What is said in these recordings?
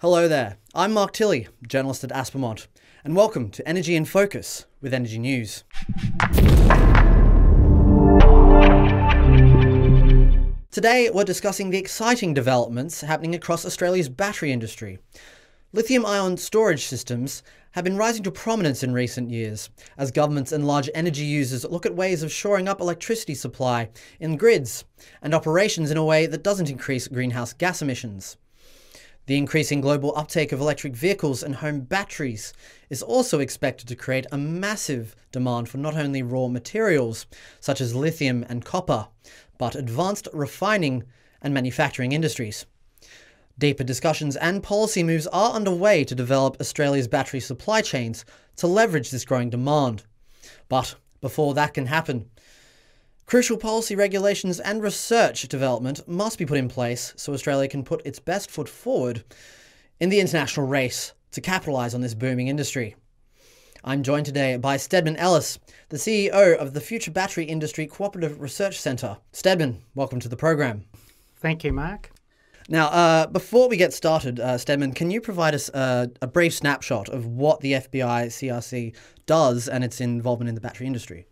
Hello there, I'm Mark Tilley, journalist at Aspermont, and welcome to Energy in Focus with Energy News. Today, we're discussing the exciting developments happening across Australia's battery industry. Lithium ion storage systems have been rising to prominence in recent years as governments and large energy users look at ways of shoring up electricity supply in grids and operations in a way that doesn't increase greenhouse gas emissions. The increasing global uptake of electric vehicles and home batteries is also expected to create a massive demand for not only raw materials, such as lithium and copper, but advanced refining and manufacturing industries. Deeper discussions and policy moves are underway to develop Australia's battery supply chains to leverage this growing demand. But before that can happen, Crucial policy regulations and research development must be put in place so Australia can put its best foot forward in the international race to capitalise on this booming industry. I'm joined today by Stedman Ellis, the CEO of the Future Battery Industry Cooperative Research Centre. Stedman, welcome to the program. Thank you, Mark. Now, uh, before we get started, uh, Stedman, can you provide us a, a brief snapshot of what the FBI CRC does and its involvement in the battery industry?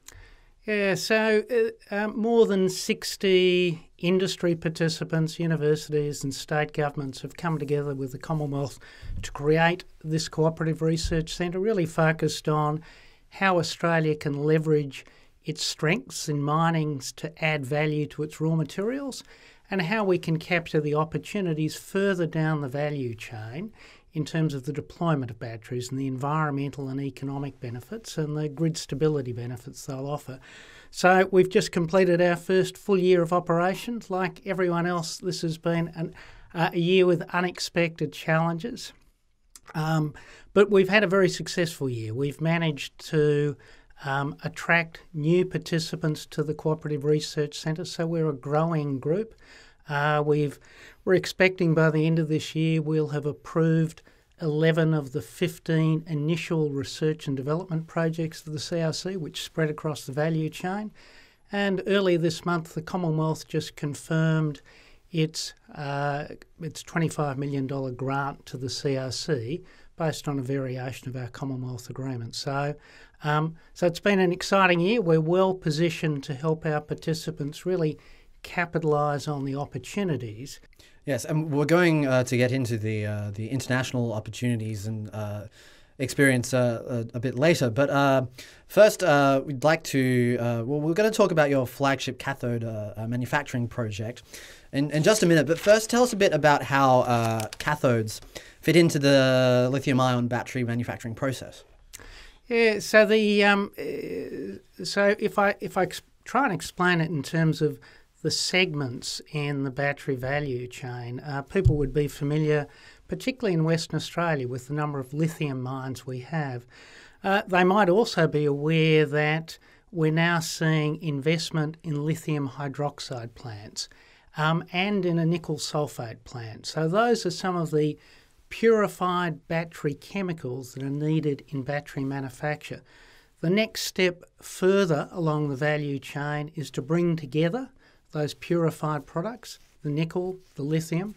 Yeah, so uh, um, more than 60 industry participants, universities, and state governments have come together with the Commonwealth to create this cooperative research centre, really focused on how Australia can leverage its strengths in mining to add value to its raw materials and how we can capture the opportunities further down the value chain in terms of the deployment of batteries and the environmental and economic benefits and the grid stability benefits they'll offer. So we've just completed our first full year of operations. Like everyone else, this has been an, uh, a year with unexpected challenges. Um, but we've had a very successful year. We've managed to um, attract new participants to the Cooperative Research Centre, so we're a growing group. Uh, we've we're expecting by the end of this year we'll have approved 11 of the 15 initial research and development projects of the CRC, which spread across the value chain. And earlier this month, the Commonwealth just confirmed its uh, its $25 million grant to the CRC based on a variation of our Commonwealth agreement. So, um, so it's been an exciting year. We're well positioned to help our participants really capitalise on the opportunities. Yes, and we're going uh, to get into the uh, the international opportunities and uh, experience uh, a, a, bit later. But uh, first, uh, we'd like to well, we're going to talk about your flagship cathode manufacturing project in, in just a minute. But first, tell us a bit about how cathodes fit into the lithium-ion battery manufacturing process. Yeah, so the um, so if I if I try and explain it in terms of the segments in the battery value chain. Uh, people would be familiar, particularly in Western Australia, with the number of lithium mines we have. Uh, they might also be aware that we're now seeing investment in lithium hydroxide plants um, and in a nickel sulfate plant. So, those are some of the purified battery chemicals that are needed in battery manufacture. The next step further along the value chain is to bring together those purified products, the nickel, the lithium,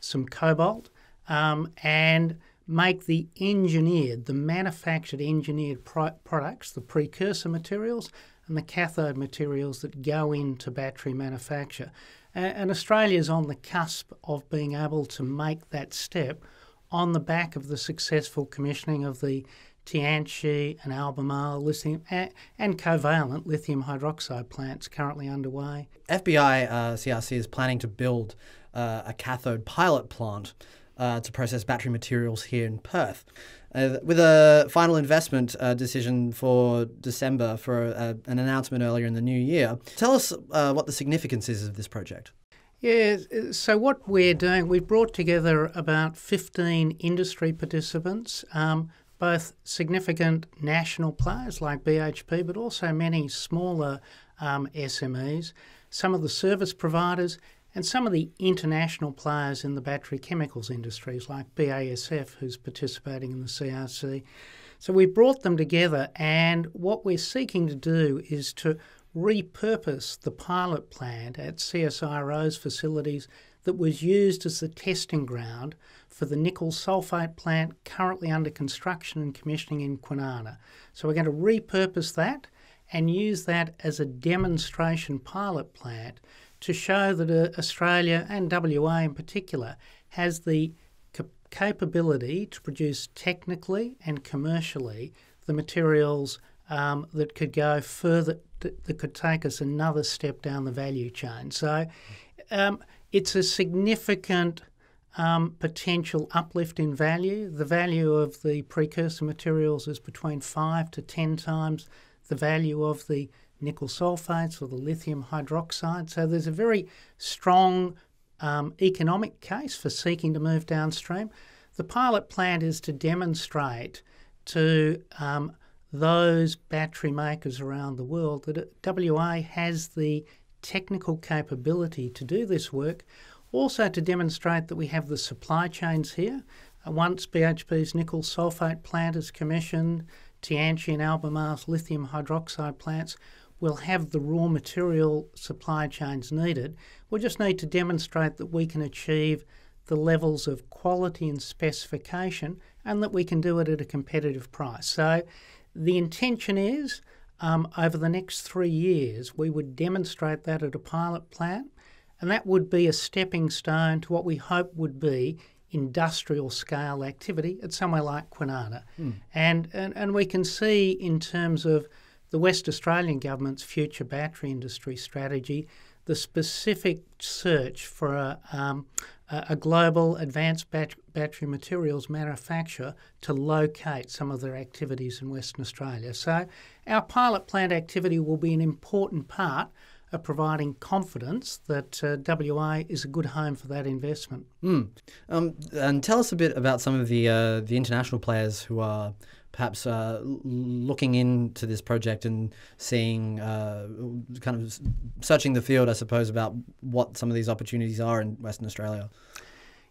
some cobalt, um, and make the engineered, the manufactured engineered pro- products, the precursor materials, and the cathode materials that go into battery manufacture. And, and Australia is on the cusp of being able to make that step on the back of the successful commissioning of the Tianqi and Albemarle lithium and, and Covalent lithium hydroxide plants currently underway. FBI uh, CRC is planning to build uh, a cathode pilot plant uh, to process battery materials here in Perth. Uh, with a final investment uh, decision for December for a, an announcement earlier in the new year, tell us uh, what the significance is of this project. Yeah, so what we're doing, we've brought together about 15 industry participants um, both significant national players like BHP, but also many smaller um, SMEs, some of the service providers, and some of the international players in the battery chemicals industries like BASF, who's participating in the CRC. So we brought them together, and what we're seeking to do is to repurpose the pilot plant at CSIRO's facilities that was used as the testing ground for the nickel sulfate plant currently under construction and commissioning in Kwinana. So we're going to repurpose that and use that as a demonstration pilot plant to show that uh, Australia and WA in particular has the cap- capability to produce technically and commercially the materials um, that could go further, that, that, could take us another step down the value chain. So um, it's a significant um, potential uplift in value. The value of the precursor materials is between five to ten times the value of the nickel sulfates or the lithium hydroxide. So there's a very strong um, economic case for seeking to move downstream. The pilot plant is to demonstrate to um, those battery makers around the world that WA has the technical capability to do this work, also to demonstrate that we have the supply chains here. Uh, once BHP's nickel sulfate plant is commissioned, Tianqi and Albemarle's lithium hydroxide plants will have the raw material supply chains needed. We'll just need to demonstrate that we can achieve the levels of quality and specification and that we can do it at a competitive price. So the intention is um, over the next three years, we would demonstrate that at a pilot plant, and that would be a stepping stone to what we hope would be industrial scale activity at somewhere like Kwinana. Mm. And, and, and we can see in terms of the West Australian government's future battery industry strategy the specific search for a, um, a global advanced bat- battery materials manufacturer to locate some of their activities in Western Australia. So, our pilot plant activity will be an important part of providing confidence that uh, WA is a good home for that investment. Mm. Um, and tell us a bit about some of the uh, the international players who are perhaps uh, looking into this project and seeing, uh, kind of searching the field, I suppose, about what some of these opportunities are in Western Australia?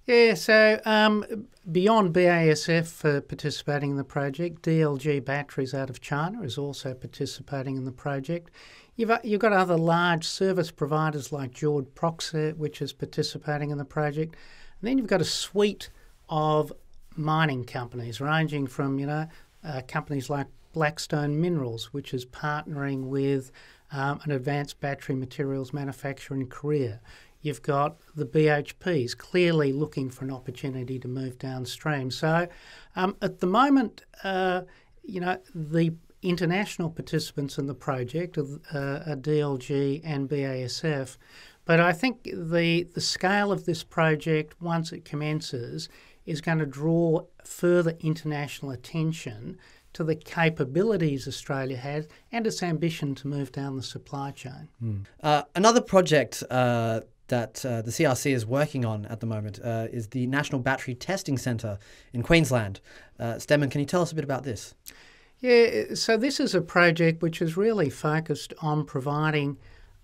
Yeah, so um, beyond BASF uh, participating in the project, DLG Batteries out of China is also participating in the project. You've, uh, you've got other large service providers like Jord Proxa, which is participating in the project. And then you've got a suite of mining companies ranging from, you know, uh, companies like Blackstone Minerals, which is partnering with um, an advanced battery materials manufacturer in Korea. You've got the BHPs clearly looking for an opportunity to move downstream. So um, at the moment, uh, you know, the international participants in the project uh, are DLG and BASF. But I think the, the scale of this project, once it commences, is going to draw further international attention to the capabilities Australia has and its ambition to move down the supply chain. Mm. Uh, another project uh, that uh, the CRC is working on at the moment uh, is the National Battery Testing Centre in Queensland. Uh, Stedman, can you tell us a bit about this? Yeah, so this is a project which is really focused on providing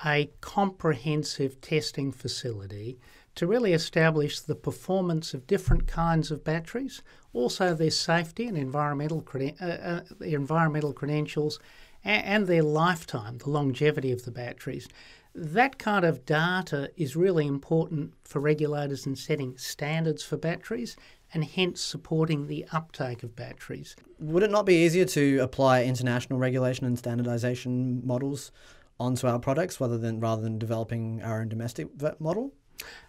a comprehensive testing facility to really establish the performance of different kinds of batteries, also their safety and environmental, creden- uh, uh, environmental credentials, and, and their lifetime, the longevity of the batteries. That kind of data is really important for regulators in setting standards for batteries and hence supporting the uptake of batteries. Would it not be easier to apply international regulation and standardization models onto our products rather than rather than developing our own domestic model?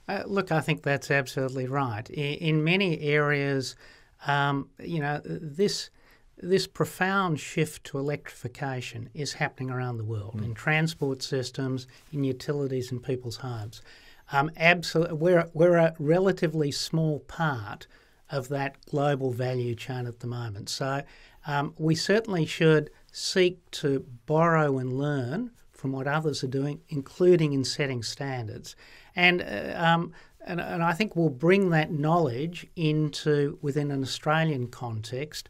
Uh, look, I think that's absolutely right. In, in many areas, um, you know, this this profound shift to electrification is happening around the world mm. in transport systems, in utilities, in people's homes. Um, absolutely, we're we're a relatively small part of that global value chain at the moment. So um, we certainly should seek to borrow and learn from what others are doing, including in setting standards. And, uh, um, and, and I think we'll bring that knowledge into within an Australian context,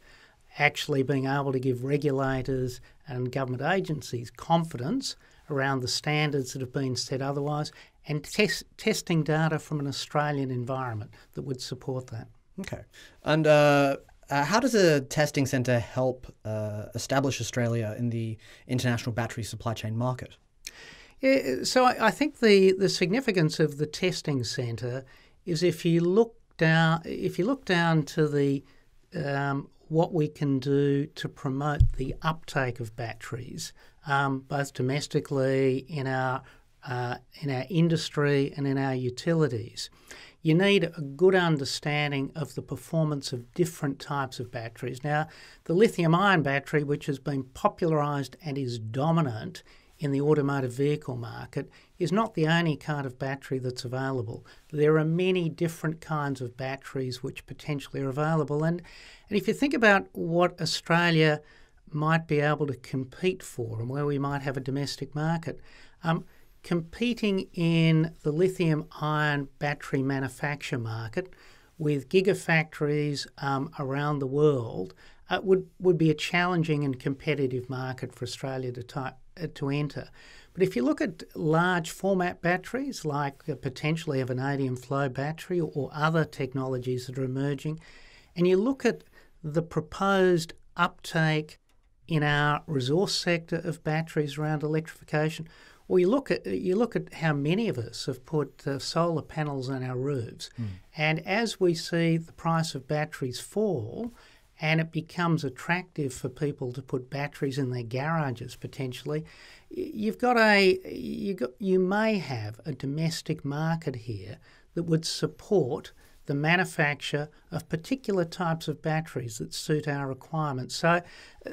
actually being able to give regulators and government agencies confidence around the standards that have been set otherwise and test, testing data from an Australian environment that would support that. Okay. And uh, uh, how does a testing centre help uh, establish Australia in the international battery supply chain market? Yeah, so I, I think the, the significance of the testing centre is if you look down, if you look down to the um, what we can do to promote the uptake of batteries, um, both domestically in our uh, in our industry and in our utilities. You need a good understanding of the performance of different types of batteries. Now, the lithium ion battery, which has been popularised and is dominant in the automotive vehicle market, is not the only kind of battery that's available. There are many different kinds of batteries which potentially are available. And, and if you think about what Australia might be able to compete for and where we might have a domestic market, um, competing in the lithium ion battery manufacture market with gigafactories um, around the world uh, would, would be a challenging and competitive market for Australia to, ty- uh, to enter. But if you look at large format batteries like potentially a vanadium flow battery or, or other technologies that are emerging, and you look at the proposed uptake in our resource sector of batteries around electrification, well, you look at you look at how many of us have put uh, solar panels on our roofs, mm. and as we see the price of batteries fall, and it becomes attractive for people to put batteries in their garages potentially, you've got a you got you may have a domestic market here that would support the manufacture of particular types of batteries that suit our requirements. So, uh,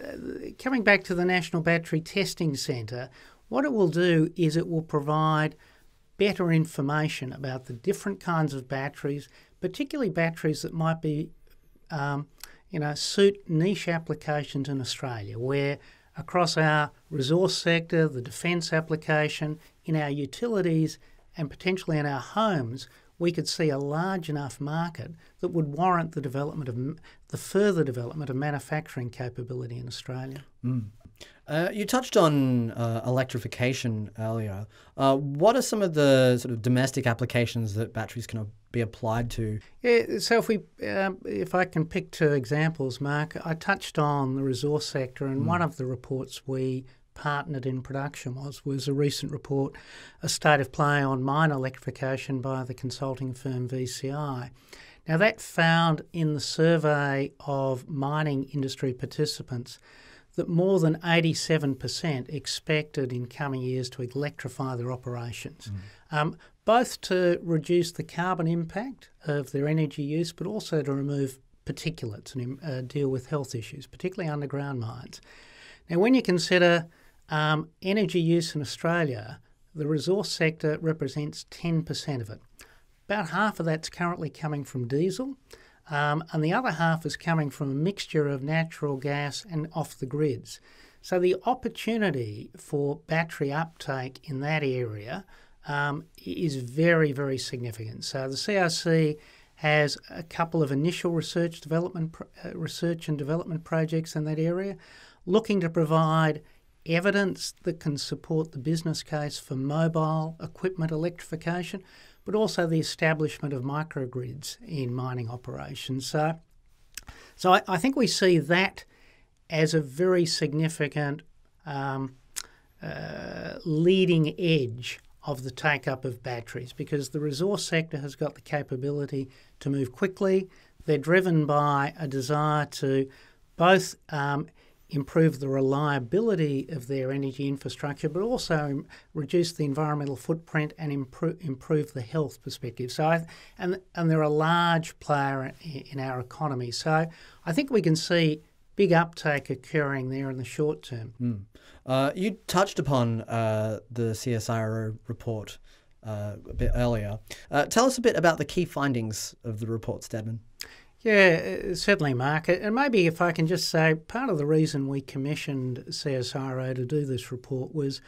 coming back to the National Battery Testing Centre, what it will do is it will provide better information about the different kinds of batteries, particularly batteries that might be, um, you know, suit niche applications in Australia, where across our resource sector, the defence application, in our utilities, and potentially in our homes, we could see a large enough market that would warrant the development of the further development of manufacturing capability in Australia. Mm. Uh, you touched on uh, electrification earlier. Uh, what are some of the sort of domestic applications that batteries can be applied to? Yeah, so if we, um, if I can pick two examples, Mark, I touched on the resource sector, and mm. one of the reports we partnered in production was was a recent report, a state of play on mine electrification by the consulting firm VCI. Now that found in the survey of mining industry participants that more than 87% expected in coming years to electrify their operations, mm. um, both to reduce the carbon impact of their energy use, but also to remove particulates and uh, deal with health issues, particularly underground mines. Now, when you consider um, energy use in Australia, the resource sector represents 10% of it. About half of that's currently coming from diesel, um, and the other half is coming from a mixture of natural gas and off the grids. So the opportunity for battery uptake in that area um, is very, very significant. So the CRC has a couple of initial research development, uh, research and development projects in that area, looking to provide evidence that can support the business case for mobile equipment electrification, but also the establishment of microgrids in mining operations. So, so I, I think we see that as a very significant um, uh, leading edge of the take up of batteries because the resource sector has got the capability to move quickly. They're driven by a desire to both um, improve the reliability of their energy infrastructure, but also reduce the environmental footprint and improve, improve the health perspective. So, I, and and they're a large player in our economy. So, I think we can see big uptake occurring there in the short term. Mm. Uh, you touched upon uh, the CSIRO report uh, a bit earlier. Uh, tell us a bit about the key findings of the report, Stedman. Yeah, certainly, Mark. And maybe if I can just say, part of the reason we commissioned CSIRO to do this report was,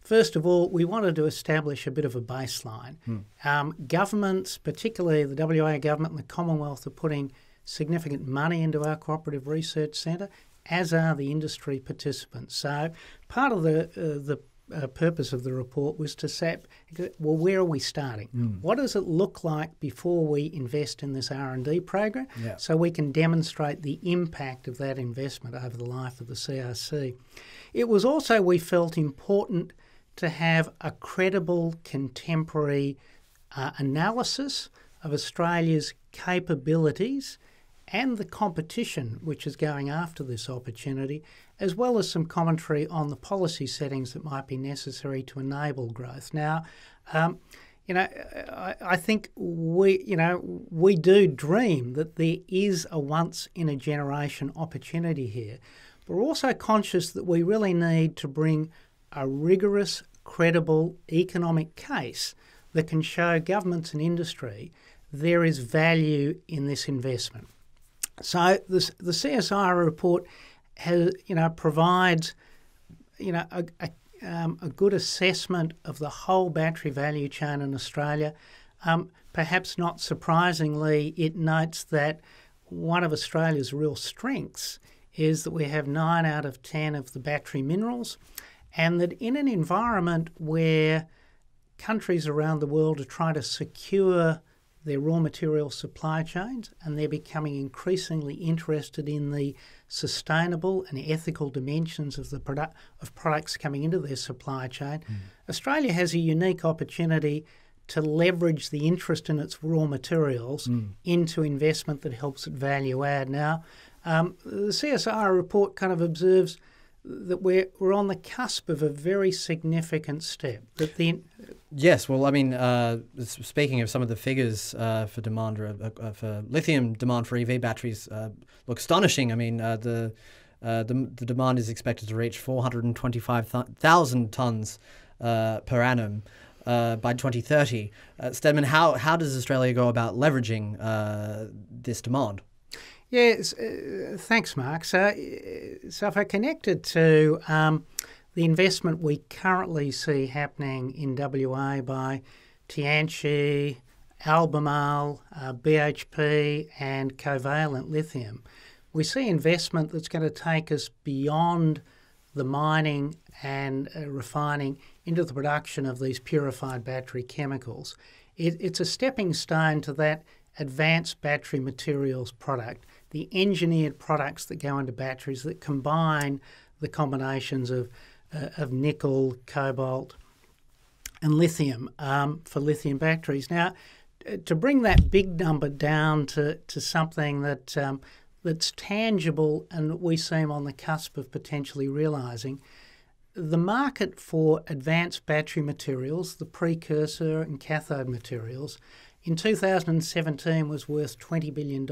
first of all, we wanted to establish a bit of a baseline. Hmm. Um, governments, particularly the WA government and the Commonwealth, are putting significant money into our cooperative research centre, as are the industry participants. So, part of the uh, the uh, purpose of the report was to say, well, where are we starting? Mm. What does it look like before we invest in this R and D program, yeah. so we can demonstrate the impact of that investment over the life of the CRC? It was also we felt important to have a credible contemporary uh, analysis of Australia's capabilities and the competition which is going after this opportunity, as well as some commentary on the policy settings that might be necessary to enable growth. Now, um, you know, I, I, think we, you know, we do dream that there is a once in a generation opportunity here. But we're also conscious that we really need to bring a rigorous, credible economic case that can show governments and industry there is value in this investment. So this, the CSIRO report has, you know, provides, you know, a, a, um, a, good assessment of the whole battery value chain in Australia. Um, perhaps not surprisingly, it notes that one of Australia's real strengths is that we have nine out of ten of the battery minerals, and that in an environment where countries around the world are trying to secure their raw material supply chains and they're becoming increasingly interested in the sustainable and ethical dimensions of the product of products coming into their supply chain. Mm. Australia has a unique opportunity to leverage the interest in its raw materials mm. into investment that helps it value add. Now, um, the CSIRO report kind of observes that we're we're on the cusp of a very significant step. That the yes, well, I mean, uh, speaking of some of the figures uh, for demand uh, uh for lithium demand for EV batteries, uh, look astonishing. I mean, uh, the, the, the demand is expected to reach four hundred and twenty five thousand tons per annum. by 2030, Stedman, how, how does Australia go about leveraging this demand? Yes, uh, thanks, Mark. So, uh, so if I connected to um, the investment we currently see happening in WA by Tianqi, Albemarle, uh, BHP, and Covalent Lithium, we see investment that's going to take us beyond the mining and uh, refining into the production of these purified battery chemicals. It, it's a stepping stone to that advanced battery materials product the engineered products that go into batteries that combine the combinations of, uh, of nickel, cobalt, and lithium um, for lithium batteries. Now, uh, to bring that big number down to, to something that um, that's tangible and we seem on the cusp of potentially realising, the market for advanced battery materials, the precursor and cathode materials, in 2017 was worth $20 billion.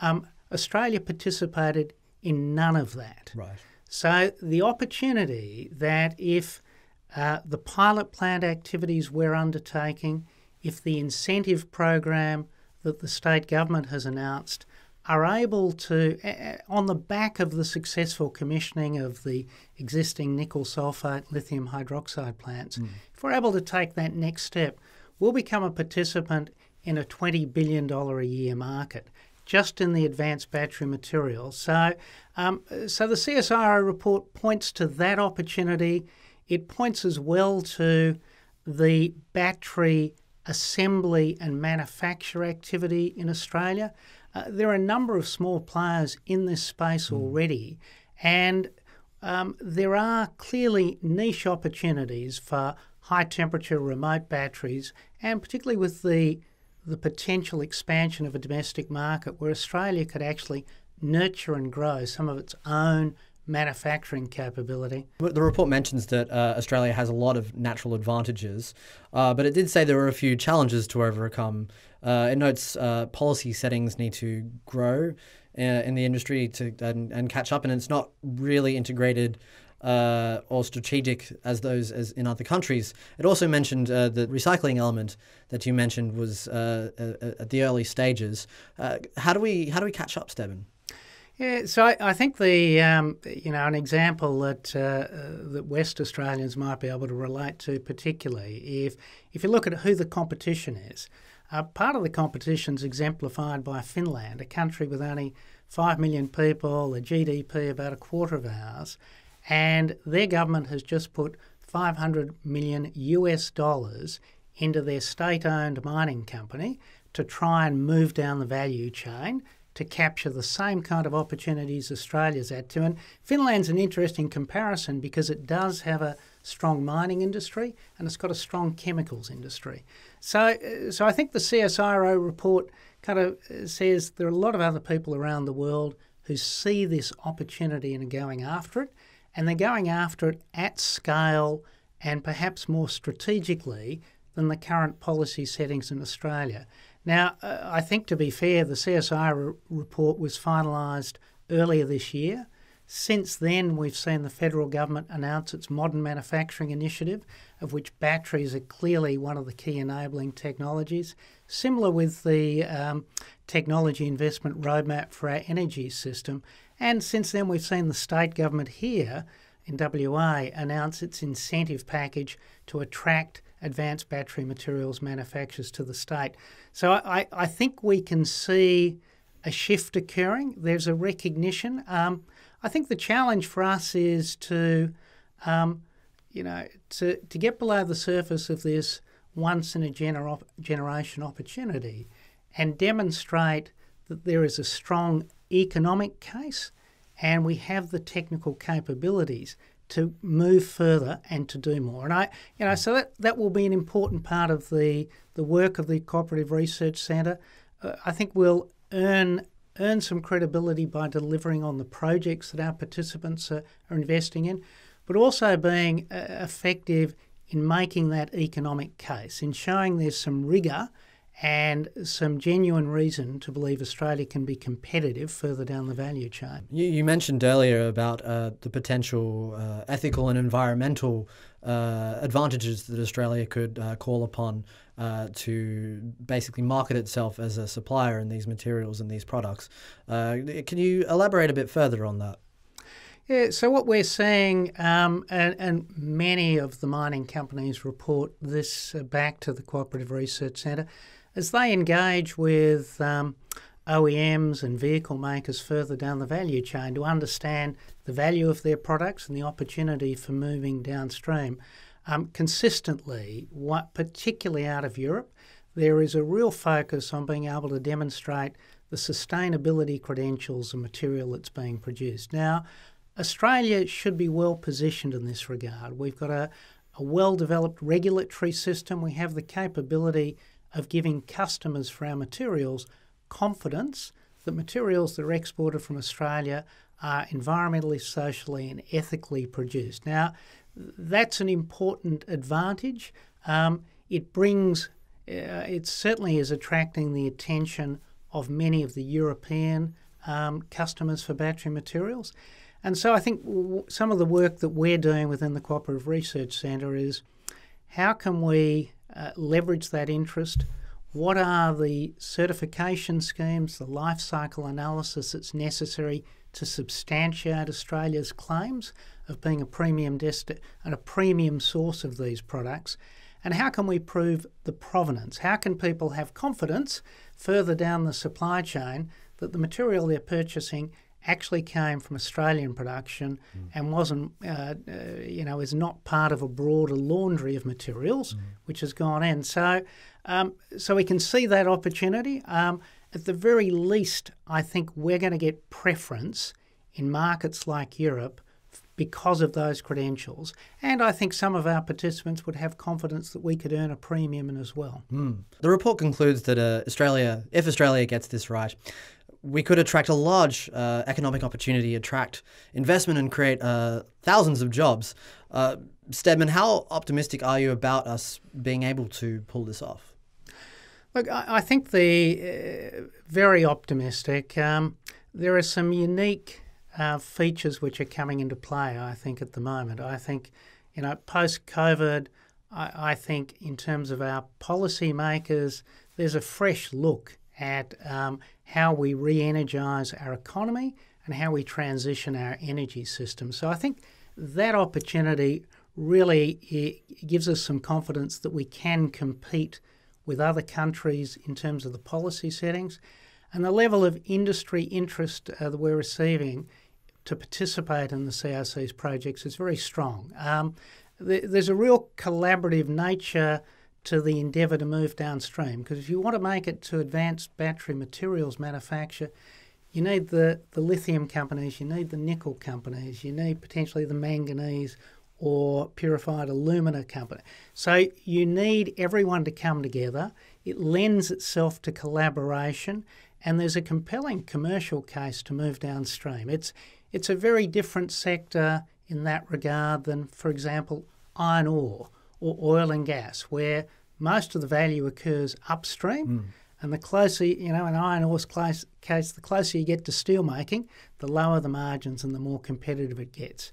Um, Australia participated in none of that. Right. So the opportunity that if uh, the pilot plant activities we're undertaking, if the incentive program that the state government has announced are able to, uh, on the back of the successful commissioning of the existing nickel sulfate lithium hydroxide plants, mm. if we're able to take that next step, we'll become a participant in a $20 billion a year market just in the advanced battery materials. So, um, so the CSIRO report points to that opportunity. It points as well to the battery assembly and manufacture activity in Australia. Uh, there are a number of small players in this space mm. already, and um, there are clearly niche opportunities for high temperature remote batteries, and particularly with the the potential expansion of a domestic market where Australia could actually nurture and grow some of its own manufacturing capability. The report mentions that uh, Australia has a lot of natural advantages, uh, but it did say there were a few challenges to overcome. Uh, it notes uh, policy settings need to grow uh, in the industry to and, and catch up, and it's not really integrated uh, or strategic as those as in other countries. It also mentioned uh, the recycling element that you mentioned was uh, uh at the early stages. Uh, how do we how do we catch up, Stedman? Yeah, so I, I think the um, you know an example that uh, that West Australians might be able to relate to particularly if if you look at who the competition is. part of the competition is exemplified by Finland, a country with only 5 million people, a GDP about a quarter of ours, and their government has just put 500 million US dollars into their state owned mining company to try and move down the value chain to capture the same kind of opportunities Australia's at to. And Finland's an interesting comparison because it does have a strong mining industry and it's got a strong chemicals industry. So, uh, so I think the CSIRO report kind of says there are a lot of other people around the world who see this opportunity and are going after it, and they're going after it at scale and perhaps more strategically than the current policy settings in Australia. Now, uh, I think to be fair, the CSIRO report was finalised earlier this year. Since then, we've seen the federal government announce its modern manufacturing initiative, of which batteries are clearly one of the key enabling technologies. Similar with the um, technology investment roadmap for our energy system. And since then, we've seen the state government here in WA announce its incentive package to attract advanced battery materials manufacturers to the state. So I, I think we can see a shift occurring. There's a recognition. Um, I think the challenge for us is to, um, you know, to, to get below the surface of this once in a gener- generation opportunity and demonstrate that there is a strong economic case and we have the technical capabilities to move further and to do more. And I, you know, so that, that will be an important part of the, the work of the Cooperative Research Centre. Uh, I think we'll earn earn some credibility by delivering on the projects that our participants are, are investing in, but also being uh, effective in making that economic case, in showing there's some rigour and some genuine reason to believe Australia can be competitive further down the value chain. You, you mentioned earlier about uh, the potential uh, ethical and environmental uh, advantages that Australia could uh, call upon uh, to basically market itself as a supplier in these materials and these products. Uh, can you elaborate a bit further on that? Yeah, so what we're seeing, um, and, and, many of the mining companies report this back to the Cooperative Research Centre, as they engage with um, OEMs and vehicle makers further down the value chain to understand the value of their products and the opportunity for moving downstream. Um, consistently, what, particularly out of Europe, there is a real focus on being able to demonstrate the sustainability credentials of material that's being produced. Now, Australia should be well positioned in this regard. We've got a, a well developed regulatory system. We have the capability of giving customers for our materials confidence that materials that are exported from Australia are environmentally, socially, and ethically produced. Now, that's an important advantage. Um, it brings, uh, it certainly is attracting the attention of many of the European um, customers for battery materials. And so I think w- some of the work that we're doing within the Cooperative Research Centre is how can we uh, leverage that interest? What are the certification schemes, the life cycle analysis that's necessary to substantiate Australia's claims of being a premium desti- and a premium source of these products? And how can we prove the provenance? How can people have confidence further down the supply chain that the material they're purchasing actually came from Australian production mm. and wasn't, uh, uh, you know, is not part of a broader laundry of materials mm. which has gone in. So, um, so we can see that opportunity. Um, at the very least, I think we're going to get preference in markets like Europe because of those credentials. And I think some of our participants would have confidence that we could earn a premium in as well. Mm. The report concludes that uh, Australia, if Australia gets this right, we could attract a large uh, economic opportunity, attract investment, and create uh, thousands of jobs. Uh, Stedman, how optimistic are you about us being able to pull this off? Look, I, I think the uh, very optimistic. Um, there are some unique uh, features which are coming into play. I think at the moment. I think, you know, post COVID, I, I think in terms of our policymakers, there's a fresh look at um, how we re energise our economy and how we transition our energy system. So I think that opportunity really gives us some confidence that we can compete with other countries in terms of the policy settings. And the level of industry interest uh, that we're receiving to participate in the CRC's projects is very strong. Um, th- there's a real collaborative nature to the endeavour to move downstream. Because if you want to make it to advanced battery materials manufacture, you need the, the lithium companies, you need the nickel companies, you need potentially the manganese or purified alumina company. So you need everyone to come together. it lends itself to collaboration, and there's a compelling commercial case to move downstream. It's it's a very different sector in that regard than, for example, iron ore or oil and gas, where most of the value occurs upstream. Mm. And the closer, you know, in iron ore's case, the closer you get to steel making, the lower the margins and the more competitive it gets.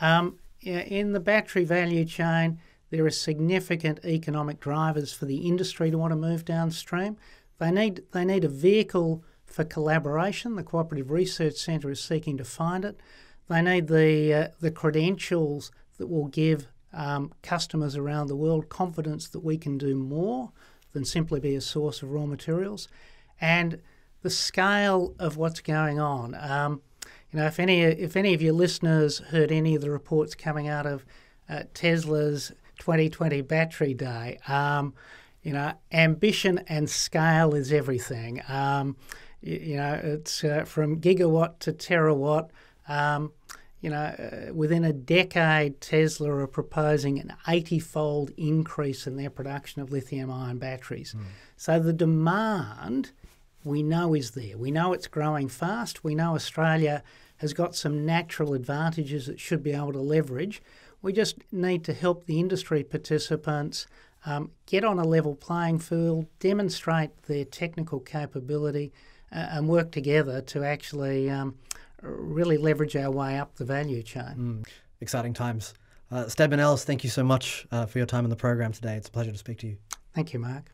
Um, in the battery value chain, there are significant economic drivers for the industry to want to move downstream. They need they need a vehicle for collaboration. The Cooperative Research Centre is seeking to find it. They need the uh, the credentials that will give um, customers around the world confidence that we can do more than simply be a source of raw materials, and the scale of what's going on. Um, you know, if any if any of your listeners heard any of the reports coming out of uh, Tesla's 2020 Battery Day, um, you know, ambition and scale is everything. Um, you, you, know, it's uh, from gigawatt to terawatt. You know, uh, within a decade, Tesla are proposing an 80 fold increase in their production of lithium ion batteries. Mm. So the demand we know is there. We know it's growing fast. We know Australia has got some natural advantages it should be able to leverage. We just need to help the industry participants um, get on a level playing field, demonstrate their technical capability, uh, and work together to actually um, really leverage our way up the value chain. Mm, exciting times. Uh, Stedman Ellis, thank you so much uh, for your time on the program today. It's a pleasure to speak to you. Thank you, Mark.